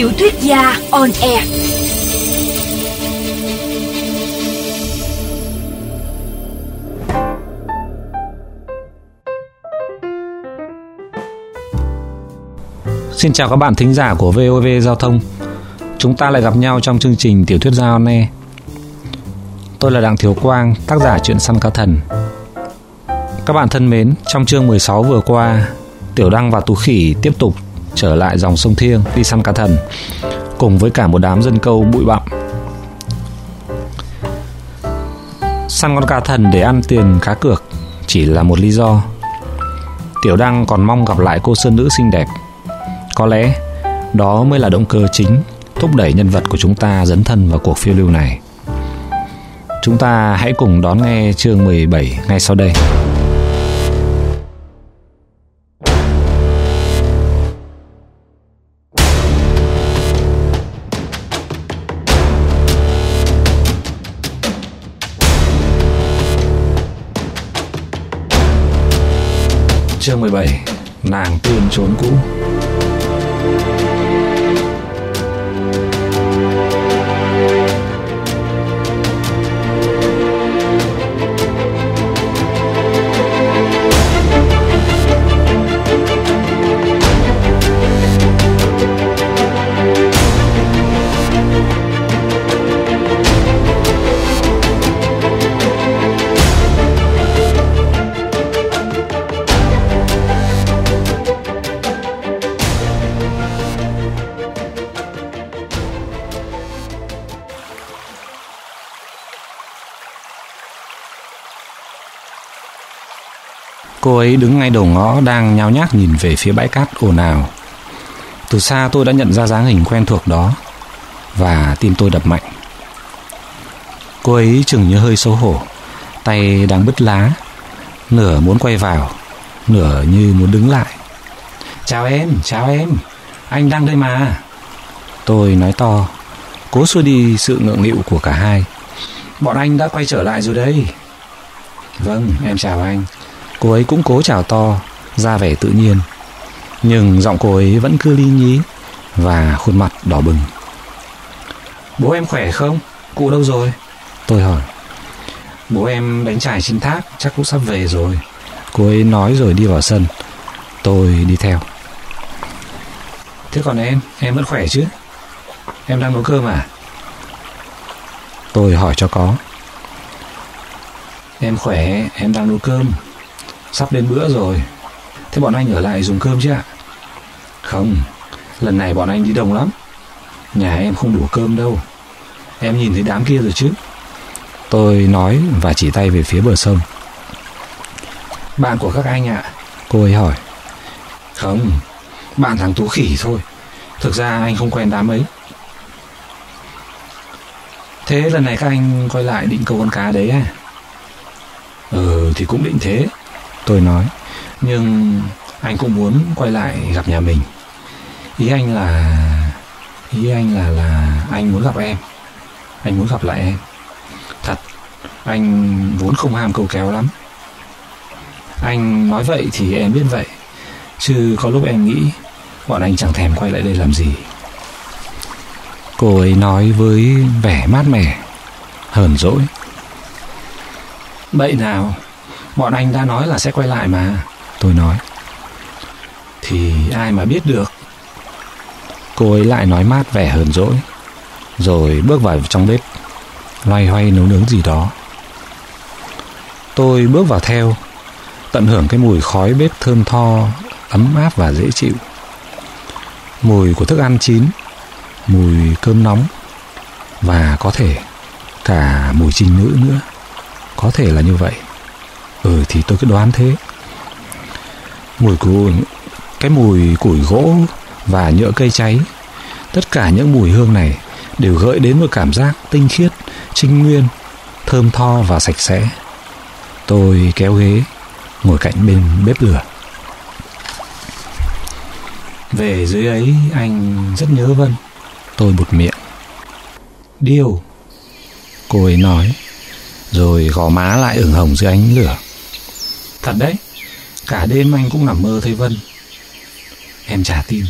Tiểu thuyết gia on air. Xin chào các bạn thính giả của VOV Giao thông. Chúng ta lại gặp nhau trong chương trình Tiểu thuyết gia on air. Tôi là Đặng Thiếu Quang, tác giả truyện săn cá thần. Các bạn thân mến, trong chương 16 vừa qua, Tiểu Đăng và Tú Khỉ tiếp tục trở lại dòng sông Thiêng, đi săn cá thần, cùng với cả một đám dân câu bụi bặm. Săn con cá thần để ăn tiền cá cược, chỉ là một lý do. Tiểu Đăng còn mong gặp lại cô sơn nữ xinh đẹp. Có lẽ đó mới là động cơ chính thúc đẩy nhân vật của chúng ta dấn thân vào cuộc phiêu lưu này. Chúng ta hãy cùng đón nghe chương 17 ngay sau đây. Chương 17 Nàng tiên trốn cũ. Cô ấy đứng ngay đầu ngõ đang nhao nhác nhìn về phía bãi cát ồn ào. Từ xa tôi đã nhận ra dáng hình quen thuộc đó và tim tôi đập mạnh. Cô ấy chừng như hơi xấu hổ, tay đang bứt lá, nửa muốn quay vào, nửa như muốn đứng lại. Chào em, chào em, anh đang đây mà. Tôi nói to, cố xua đi sự ngượng nghịu của cả hai. Bọn anh đã quay trở lại rồi đây. Vâng, em chào anh. Cô ấy cũng cố chào to, ra vẻ tự nhiên. Nhưng giọng cô ấy vẫn cứ ly nhí và khuôn mặt đỏ bừng. Bố em khỏe không? Cụ đâu rồi? Tôi hỏi. Bố em đánh trải trên thác, chắc cũng sắp về rồi. Cô ấy nói rồi đi vào sân. Tôi đi theo. Thế còn em, em vẫn khỏe chứ? Em đang nấu cơm à? Tôi hỏi cho có. Em khỏe, em đang nấu cơm. Sắp đến bữa rồi. Thế bọn anh ở lại dùng cơm chứ ạ? Không Lần này bọn anh đi đông lắm. Nhà em không đủ cơm đâu. Em nhìn thấy đám kia rồi chứ? Tôi nói và chỉ tay về phía bờ sông. Bạn của các anh ạ. Cô ấy hỏi. Không Bạn thằng Tú Khỉ thôi. Thực ra anh không quen đám ấy. Thế lần này các anh quay lại định câu con cá đấy à? Ừ thì cũng định thế Tôi nói. Nhưng anh cũng muốn quay lại gặp nhà mình. Ý anh là, Ý anh là là anh muốn gặp em. Anh muốn gặp lại em. Thật, Anh vốn không ham câu kéo lắm. Anh nói vậy thì em biết vậy. Chứ có lúc em nghĩ Bọn anh chẳng thèm quay lại đây làm gì. Cô ấy nói với vẻ mát mẻ, Hờn dỗi. Bậy nào? Bọn anh đã nói là sẽ quay lại mà. Tôi nói. Thì ai mà biết được? Cô ấy lại nói mát vẻ hờn dỗi. Rồi bước vào trong bếp. Loay hoay nấu nướng gì đó. Tôi bước vào theo, Tận hưởng cái mùi khói bếp thơm tho, Ấm áp và dễ chịu. Mùi của thức ăn chín, Mùi cơm nóng, Và có thể Cả mùi trinh nữ nữa. Có thể là như vậy. Ừ thì tôi cứ đoán thế. Mùi của, Cái mùi củi gỗ Và nhựa cây cháy, Tất cả những mùi hương này Đều gợi đến một cảm giác tinh khiết, Trinh nguyên, Thơm tho và sạch sẽ. Tôi kéo ghế, Ngồi cạnh bên bếp lửa. Về dưới ấy, anh rất nhớ Vân. Tôi bụt miệng. Điêu Cô ấy nói, Rồi gò má lại ửng hồng dưới ánh lửa. Thật đấy, Cả đêm anh cũng nằm mơ thấy Vân. Em chả tin.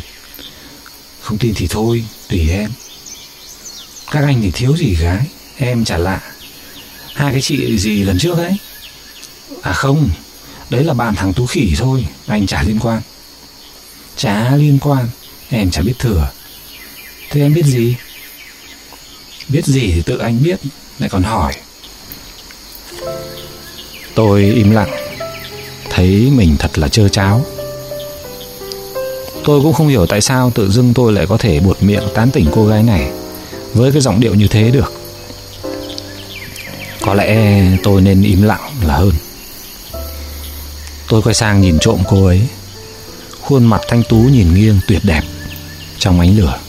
Không tin thì thôi, Tùy em. Các anh thì thiếu gì gái, Em chả lạ. Hai cái chị gì lần trước đấy À không, Đấy là bạn thằng Tú Khỉ thôi, Anh chả liên quan. Chả liên quan, Em chả biết thừa. Thế em biết gì? Biết gì thì tự anh biết, Lại còn hỏi. Tôi im lặng. Thấy mình thật là trơ cháo. Tôi cũng không hiểu tại sao tự dưng tôi lại có thể buột miệng tán tỉnh cô gái này Với cái giọng điệu như thế được. Có lẽ tôi nên im lặng là hơn. Tôi quay sang nhìn trộm cô ấy. Khuôn mặt thanh tú nhìn nghiêng tuyệt đẹp Trong ánh lửa.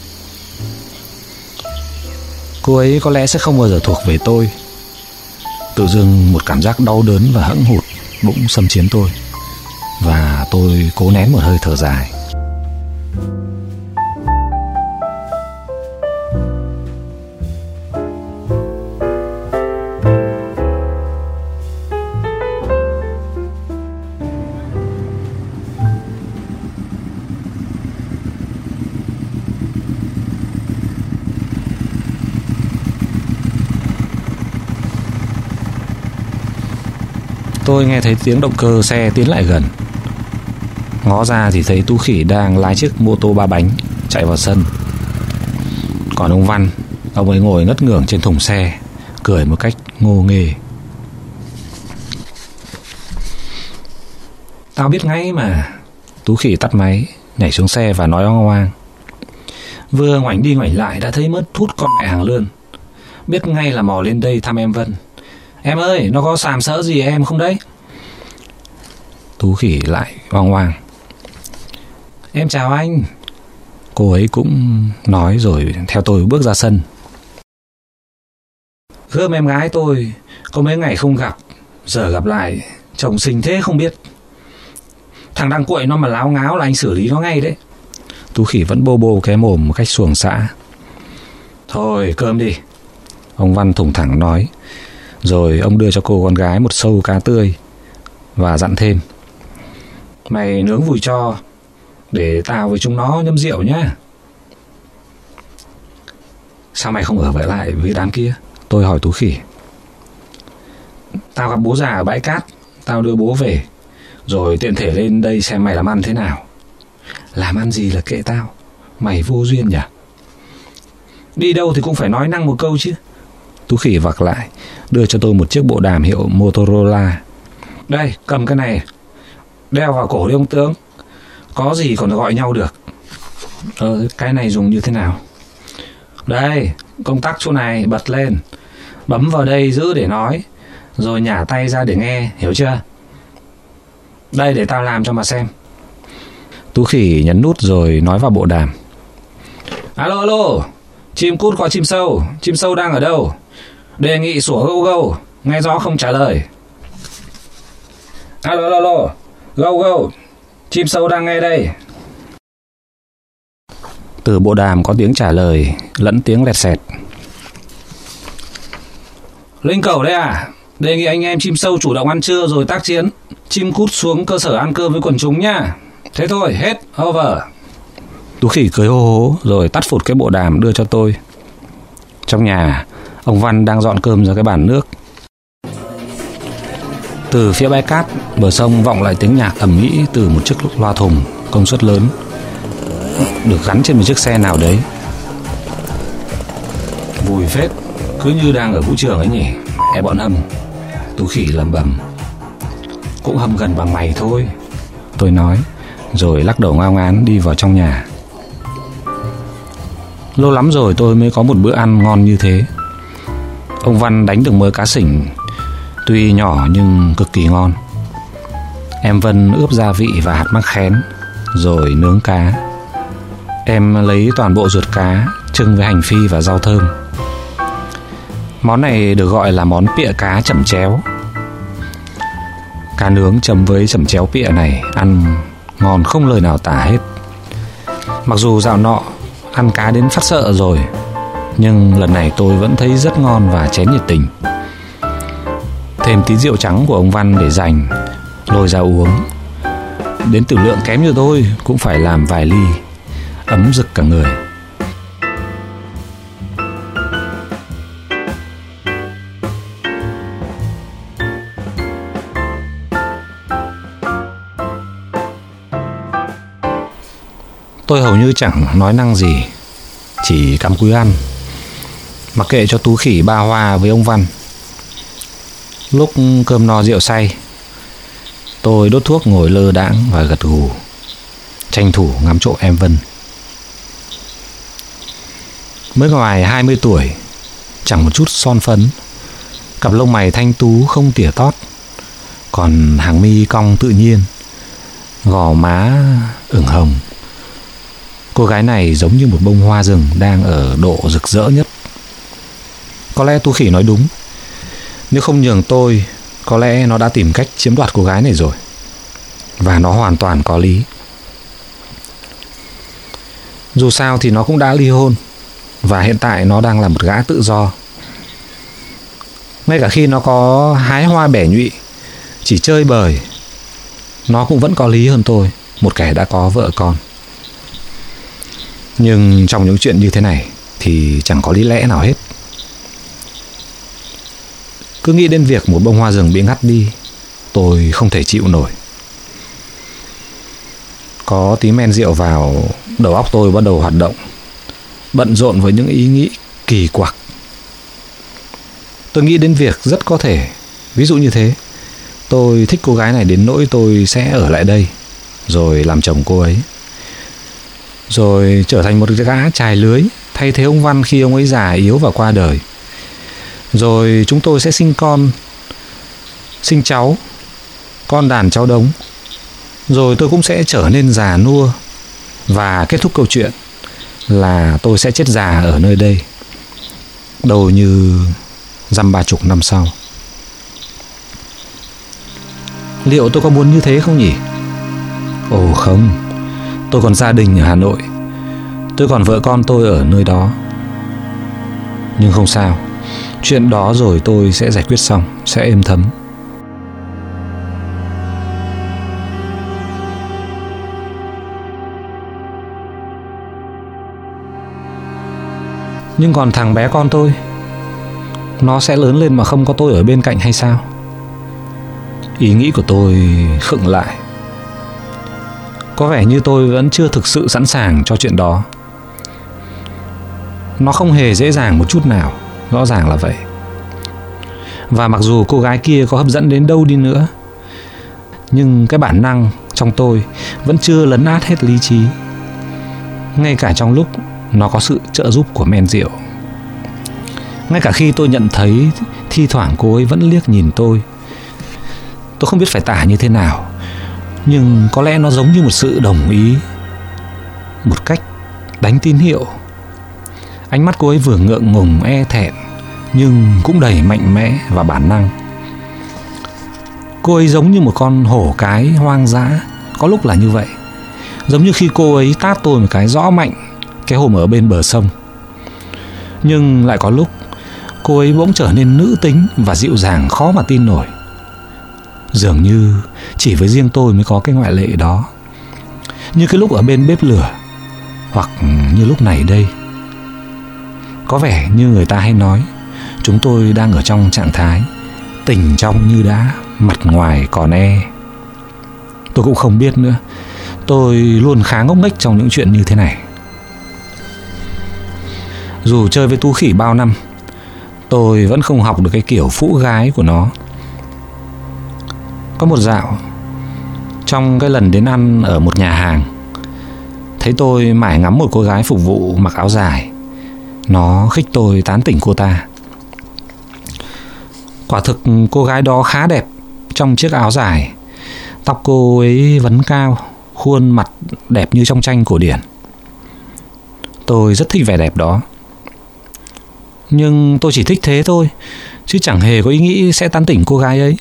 Cô ấy có lẽ sẽ không bao giờ thuộc về tôi. Tự dưng một cảm giác đau đớn và hững hụt Bỗng xâm chiếm tôi. Và tôi cố nén một hơi thở dài. Tôi nghe thấy tiếng động cơ xe tiến lại gần. Ngó ra thì thấy Tú Khỉ đang lái chiếc mô tô ba bánh Chạy vào sân. Còn ông Văn, Ông ấy ngồi ngất ngưởng trên thùng xe, Cười một cách ngô nghề Tao biết ngay mà. Tú Khỉ tắt máy, Nhảy xuống xe và nói oang oang. Vừa ngoảnh đi ngoảnh lại đã thấy mất thút con mẹ hàng lươn. Biết ngay là mò lên đây thăm em Vân. Em ơi, nó có sàm sỡ gì em không đấy? Tú khỉ lại hoang hoang. Em chào anh. Cô ấy cũng nói rồi theo tôi bước ra sân. Gươm em gái tôi, Có mấy ngày không gặp, Giờ gặp lại, Chồng sinh thế không biết. Thằng đang cuội nó mà láo ngáo là anh xử lý nó ngay đấy. Tú khỉ vẫn bô bô cái mồm một cách xuồng xã. Thôi, cơm đi. Ông Văn thủng thẳng nói rồi ông đưa cho cô con gái một sâu cá tươi Và dặn thêm. Mày nướng vùi cho, Để tao với chúng nó nhâm rượu nhá. Sao mày không ở vậy lại với đám kia? Tôi hỏi Tú Khỉ. Tao gặp bố già ở bãi cát, Tao đưa bố về. Rồi tiện thể lên đây xem mày làm ăn thế nào. Làm ăn gì là kệ tao, Mày vô duyên nhỉ? Đi đâu thì cũng phải nói năng một câu chứ. Tú khỉ vặc lại, Đưa cho tôi một chiếc bộ đàm hiệu Motorola. Đây, cầm cái này, Đeo vào cổ đi ông tướng. Có gì còn gọi nhau được. Ờ cái này dùng như thế nào? Đây, Công tắc chỗ này, bật lên. Bấm vào đây giữ để nói, Rồi nhả tay ra để nghe, Hiểu chưa? Đây, để tao làm cho mà xem. Tú khỉ nhấn nút rồi nói vào bộ đàm. Alo alo, Chim cút qua chim sâu. Chim sâu đang ở đâu? Đề nghị sủa gâu gâu, Nghe rõ không trả lời. Alo alo alo, Gâu gâu, Chim sâu đang nghe đây. Từ bộ đàm có tiếng trả lời Lẫn tiếng lẹt xẹt. Linh cầu đấy à Đề nghị anh em chim sâu chủ động ăn trưa rồi tác chiến. Chim cút xuống cơ sở ăn cơm với quần chúng nhá Thế thôi, hết, over. Tú khỉ cười hô hố, Rồi tắt phụt cái bộ đàm đưa cho tôi. Trong nhà Ông Văn đang dọn cơm ra cái bàn nước. Từ phía bãi cát Bờ sông vọng lại tiếng nhạc ầm ĩ Từ một chiếc loa thùng công suất lớn Được gắn trên một chiếc xe nào đấy. Vui phết Cứ như đang ở vũ trường ấy nhỉ E bọn hâm, Tú khỉ lầm bầm. Cũng hâm gần bằng mày thôi. Tôi nói Rồi lắc đầu ngao ngán đi vào trong nhà. Lâu lắm rồi tôi mới có một bữa ăn ngon như thế. Ông Văn đánh được mớ cá sỉnh Tuy nhỏ nhưng cực kỳ ngon. Em Vân ướp gia vị và hạt mắc khén, Rồi nướng cá. Em lấy toàn bộ ruột cá Trưng với hành phi và rau thơm. Món này được gọi là món pịa cá chẩm chéo. Cá nướng chấm với chẩm chéo pịa này Ăn ngon không lời nào tả hết. Mặc dù dạo nọ, Ăn cá đến phát sợ rồi nhưng lần này tôi vẫn thấy rất ngon và chén nhiệt tình. Thêm tí rượu trắng của ông văn để dành, lôi ra uống. Đến tử lượng kém như tôi, cũng phải làm vài ly, ấm rực cả người. Tôi hầu như chẳng nói năng gì, chỉ cắm cúi ăn. Mặc kệ cho tú khỉ ba hoa với ông Văn. Lúc cơm no rượu say, Tôi đốt thuốc ngồi lơ đãng và gật gù. Tranh thủ ngắm trộm em Vân. Mới ngoài 20 tuổi, Chẳng một chút son phấn. Cặp lông mày thanh tú không tỉa tót, Còn hàng mi cong tự nhiên, Gò má ửng hồng. Cô gái này giống như một bông hoa rừng Đang ở độ rực rỡ nhất. Có lẽ Tu Khỉ nói đúng. Nếu không nhường tôi, Có lẽ nó đã tìm cách chiếm đoạt cô gái này rồi. Và nó hoàn toàn có lý. Dù sao thì nó cũng đã ly hôn. Và hiện tại nó đang là một gã tự do. Ngay cả khi nó có hái hoa bẻ nhụy, Chỉ chơi bời, Nó cũng vẫn có lý hơn tôi, Một kẻ đã có vợ con. Nhưng trong những chuyện như thế này Thì chẳng có lý lẽ nào hết. Cứ nghĩ đến việc một bông hoa rừng bị ngắt đi, Tôi không thể chịu nổi. Có tí men rượu vào, Đầu óc tôi bắt đầu hoạt động, Bận rộn với những ý nghĩ kỳ quặc. Tôi nghĩ đến việc rất có thể, Ví dụ như thế, Tôi thích cô gái này đến nỗi tôi sẽ ở lại đây, Rồi làm chồng cô ấy. Rồi trở thành một gã trài lưới, Thay thế ông Văn khi ông ấy già yếu và qua đời. Rồi chúng tôi sẽ sinh con, Sinh cháu, Con đàn cháu đống. Rồi tôi cũng sẽ trở nên già nua. Và kết thúc câu chuyện Là tôi sẽ chết già ở nơi đây Đầu như dăm ba chục năm sau. Liệu tôi có muốn như thế không nhỉ? Ồ không, Tôi còn gia đình ở Hà Nội. Tôi còn vợ con tôi ở nơi đó. Nhưng không sao. Chuyện đó rồi tôi sẽ giải quyết xong, Sẽ êm thấm. Nhưng còn thằng bé con tôi, Nó sẽ lớn lên mà không có tôi ở bên cạnh hay sao? Ý nghĩ của tôi khựng lại. Có vẻ như tôi vẫn chưa thực sự sẵn sàng cho chuyện đó. Nó không hề dễ dàng một chút nào. Rõ ràng là vậy. Và mặc dù cô gái kia có hấp dẫn đến đâu đi nữa, Nhưng cái bản năng trong tôi Vẫn chưa lấn át hết lý trí. Ngay cả trong lúc nó có sự trợ giúp của men rượu. Ngay cả khi tôi nhận thấy thi thoảng cô ấy vẫn liếc nhìn tôi tôi không biết phải tả như thế nào. Nhưng có lẽ nó giống như một sự đồng ý, một cách đánh tín hiệu ánh mắt cô ấy vừa ngượng ngùng e thẹn, nhưng cũng đầy mạnh mẽ và bản năng. Cô ấy giống như một con hổ cái hoang dã, có lúc là như vậy. Giống như khi cô ấy tát tôi một cái rõ mạnh, cái hôm ở bên bờ sông. Nhưng lại có lúc, cô ấy bỗng trở nên nữ tính và dịu dàng khó mà tin nổi. Dường như chỉ với riêng tôi mới có cái ngoại lệ đó. Như cái lúc ở bên bếp lửa, hoặc như lúc này đây có vẻ như người ta hay nói, chúng tôi đang ở trong trạng thái tình trong như đã, mặt ngoài còn e. Tôi cũng không biết nữa. Tôi luôn khá ngốc nghếch trong những chuyện như thế này. Dù chơi với tú khỉ bao năm, tôi vẫn không học được cái kiểu phũ gái của nó. Có một dạo, trong cái lần đến ăn ở một nhà hàng, thấy tôi mải ngắm một cô gái phục vụ mặc áo dài nó khích tôi tán tỉnh cô ta. Quả thực, cô gái đó khá đẹp trong chiếc áo dài. Tóc cô ấy vấn cao, khuôn mặt đẹp như trong tranh cổ điển. Tôi rất thích vẻ đẹp đó. Nhưng tôi chỉ thích thế thôi, chứ chẳng hề có ý nghĩ sẽ tán tỉnh cô gái ấy.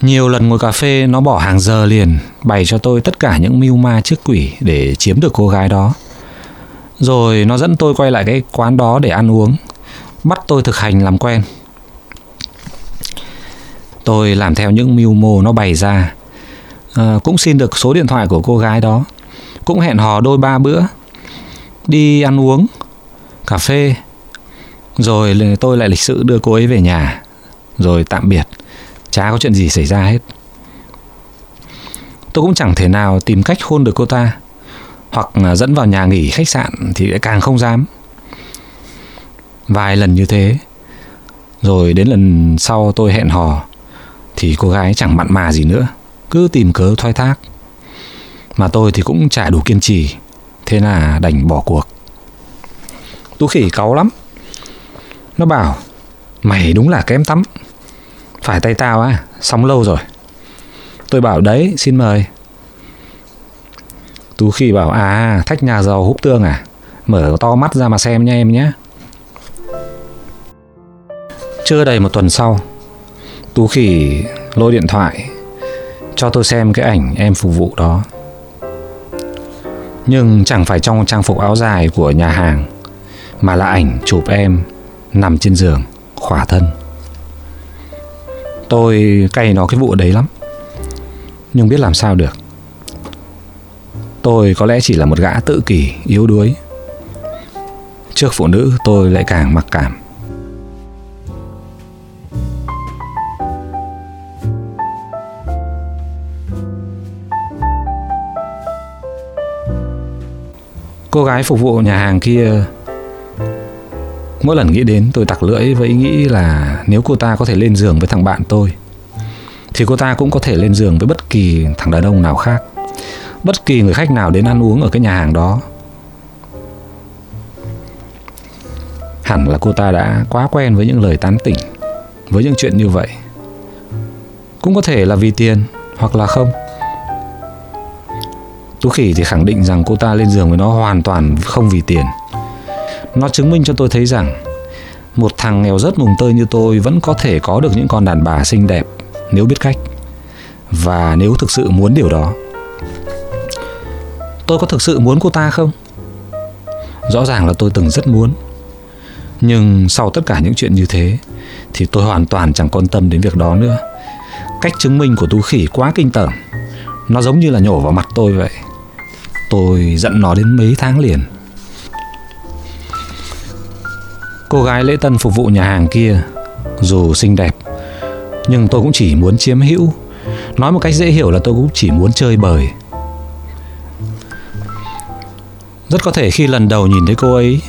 Nhiều lần ngồi cà phê nó bỏ hàng giờ liền bày cho tôi tất cả những mưu ma trước quỷ để chiếm được cô gái đó. Rồi nó dẫn tôi quay lại cái quán đó để ăn uống bắt tôi thực hành làm quen. Tôi làm theo những mưu mô nó bày ra. À, cũng xin được số điện thoại của cô gái đó. Cũng hẹn hò đôi ba bữa đi ăn uống cà phê. Rồi tôi lại lịch sự đưa cô ấy về nhà rồi tạm biệt chả có chuyện gì xảy ra hết. Tôi cũng chẳng thể nào tìm cách hôn được cô ta. Hoặc dẫn vào nhà nghỉ khách sạn Thì lại càng không dám. Vài lần như thế, Rồi đến lần sau tôi hẹn hò, Thì cô gái chẳng mặn mà gì nữa, Cứ tìm cớ thoái thác. Mà tôi thì cũng chả đủ kiên trì, Thế là đành bỏ cuộc. Tú khỉ cáu lắm. Nó bảo, Mày đúng là kém tắm. Phải tay tao á, Xong lâu rồi. Tôi bảo, đấy, xin mời. Tú khỉ bảo à thách nhà giàu hút tương à? Mở to mắt ra mà xem nha em nhé. Chưa đầy một tuần sau, Tú khỉ lôi điện thoại Cho tôi xem cái ảnh em phục vụ đó. Nhưng chẳng phải trong trang phục áo dài của nhà hàng Mà là ảnh chụp em Nằm trên giường, Khỏa thân. Tôi cay nó cái vụ đấy lắm. Nhưng biết làm sao được. Tôi có lẽ chỉ là một gã tự kỷ, yếu đuối. Trước phụ nữ, tôi lại càng mặc cảm. Cô gái phục vụ nhà hàng kia Mỗi lần nghĩ đến, tôi tặc lưỡi với ý nghĩ là nếu cô ta có thể lên giường với thằng bạn tôi, thì cô ta cũng có thể lên giường với bất kỳ thằng đàn ông nào khác, bất kỳ người khách nào đến ăn uống ở cái nhà hàng đó. Hẳn là cô ta đã quá quen với những lời tán tỉnh, với những chuyện như vậy. Cũng có thể là vì tiền, hoặc là không. Tú khỉ thì khẳng định rằng cô ta lên giường với nó hoàn toàn không vì tiền nó chứng minh cho tôi thấy rằng một thằng nghèo rất mùng tơi như tôi vẫn có thể có được những con đàn bà xinh đẹp nếu biết cách. Và nếu thực sự muốn điều đó, tôi có thực sự muốn cô ta không? Rõ ràng là tôi từng rất muốn. Nhưng sau tất cả những chuyện như thế thì tôi hoàn toàn chẳng quan tâm đến việc đó nữa. Cách chứng minh của tú khỉ quá kinh tởm. Nó giống như là nhổ vào mặt tôi vậy. Tôi giận nó đến mấy tháng liền. Cô gái lễ tân phục vụ nhà hàng kia, dù xinh đẹp, nhưng tôi cũng chỉ muốn chiếm hữu. Nói một cách dễ hiểu là tôi cũng chỉ muốn chơi bời. Rất có thể khi lần đầu nhìn thấy cô ấy,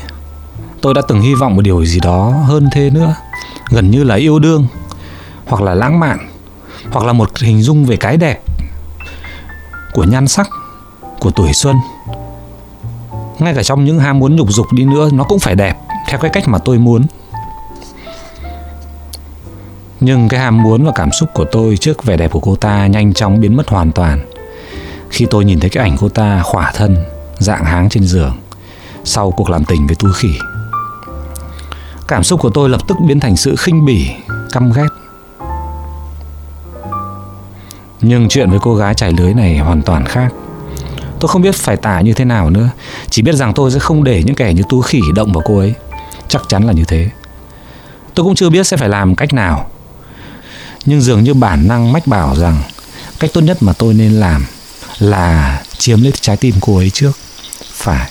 tôi đã từng hy vọng một điều gì đó hơn thế nữa. Gần như là yêu đương, hoặc là lãng mạn, hoặc là một hình dung về cái đẹp của nhan sắc, của tuổi xuân. Ngay cả trong những ham muốn nhục dục đi nữa, nó cũng phải đẹp theo cái cách mà tôi muốn. Nhưng cái ham muốn và cảm xúc của tôi trước vẻ đẹp của cô ta nhanh chóng biến mất hoàn toàn. Khi tôi nhìn thấy cái ảnh cô ta khỏa thân, dạng háng trên giường, sau cuộc làm tình với tú khỉ, cảm xúc của tôi lập tức biến thành sự khinh bỉ, căm ghét. Nhưng chuyện với cô gái trải lưới này hoàn toàn khác. Tôi không biết phải tả như thế nào nữa, chỉ biết rằng tôi sẽ không để những kẻ như tú khỉ động vào cô ấy chắc chắn là như thế. Tôi cũng chưa biết sẽ phải làm cách nào. Nhưng dường như bản năng mách bảo rằng cách tốt nhất mà tôi nên làm là chiếm lấy trái tim cô ấy trước. Phải.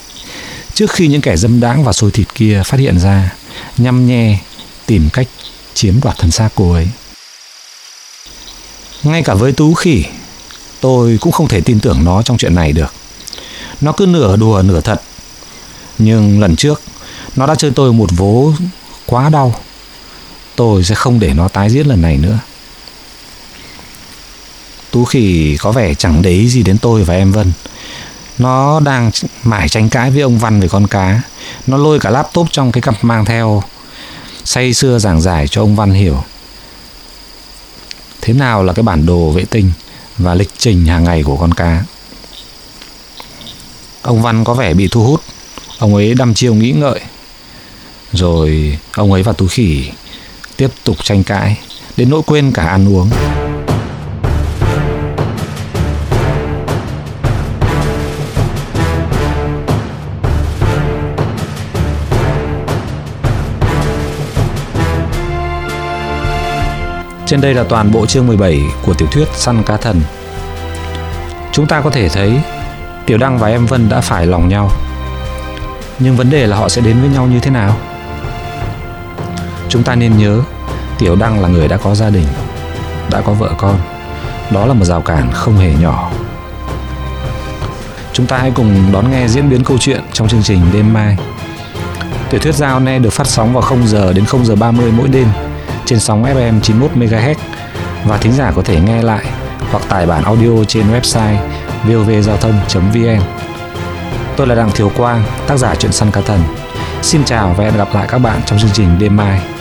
Trước khi những kẻ dâm đãng và sôi thịt kia phát hiện ra, nhăm nhe, tìm cách chiếm đoạt thân xác cô ấy. Ngay cả với tú khỉ, tôi cũng không thể tin tưởng nó trong chuyện này được. Nó cứ nửa đùa nửa thật. Nhưng lần trước nó đã chơi tôi một vố quá đau. Tôi sẽ không để nó tái diễn lần này nữa. Tú khỉ có vẻ chẳng để ý gì đến tôi và em vân. Nó đang mải tranh cãi với ông văn về con cá. Nó lôi cả laptop trong cái cặp mang theo. Say sưa giảng giải cho ông văn hiểu. Thế nào là cái bản đồ vệ tinh và lịch trình hàng ngày của con cá? Ông văn có vẻ bị thu hút. Ông ấy đăm chiêu nghĩ ngợi rồi ông ấy và tú khỉ tiếp tục tranh cãi, đến nỗi quên cả ăn uống Trên đây là toàn bộ chương 17 của tiểu thuyết Săn cá thần. Chúng ta có thể thấy, Tiểu Đăng và em Vân đã phải lòng nhau. Nhưng vấn đề là họ sẽ đến với nhau như thế nào? Chúng ta nên nhớ Tiểu Đăng là người đã có gia đình, đã có vợ con. Đó là một rào cản không hề nhỏ Chúng ta hãy cùng đón nghe diễn biến câu chuyện trong chương trình đêm mai. Tiểu thuyết giao ne được phát sóng vào 0 giờ đến 0 giờ 30 mỗi đêm trên sóng FM 91 MHz và thính giả có thể nghe lại hoặc tải bản audio trên website vovgiao thông.vn. Tôi là Đặng Thiều Quang, tác giả truyện săn cá thần. Xin chào và hẹn gặp lại các bạn trong chương trình đêm mai.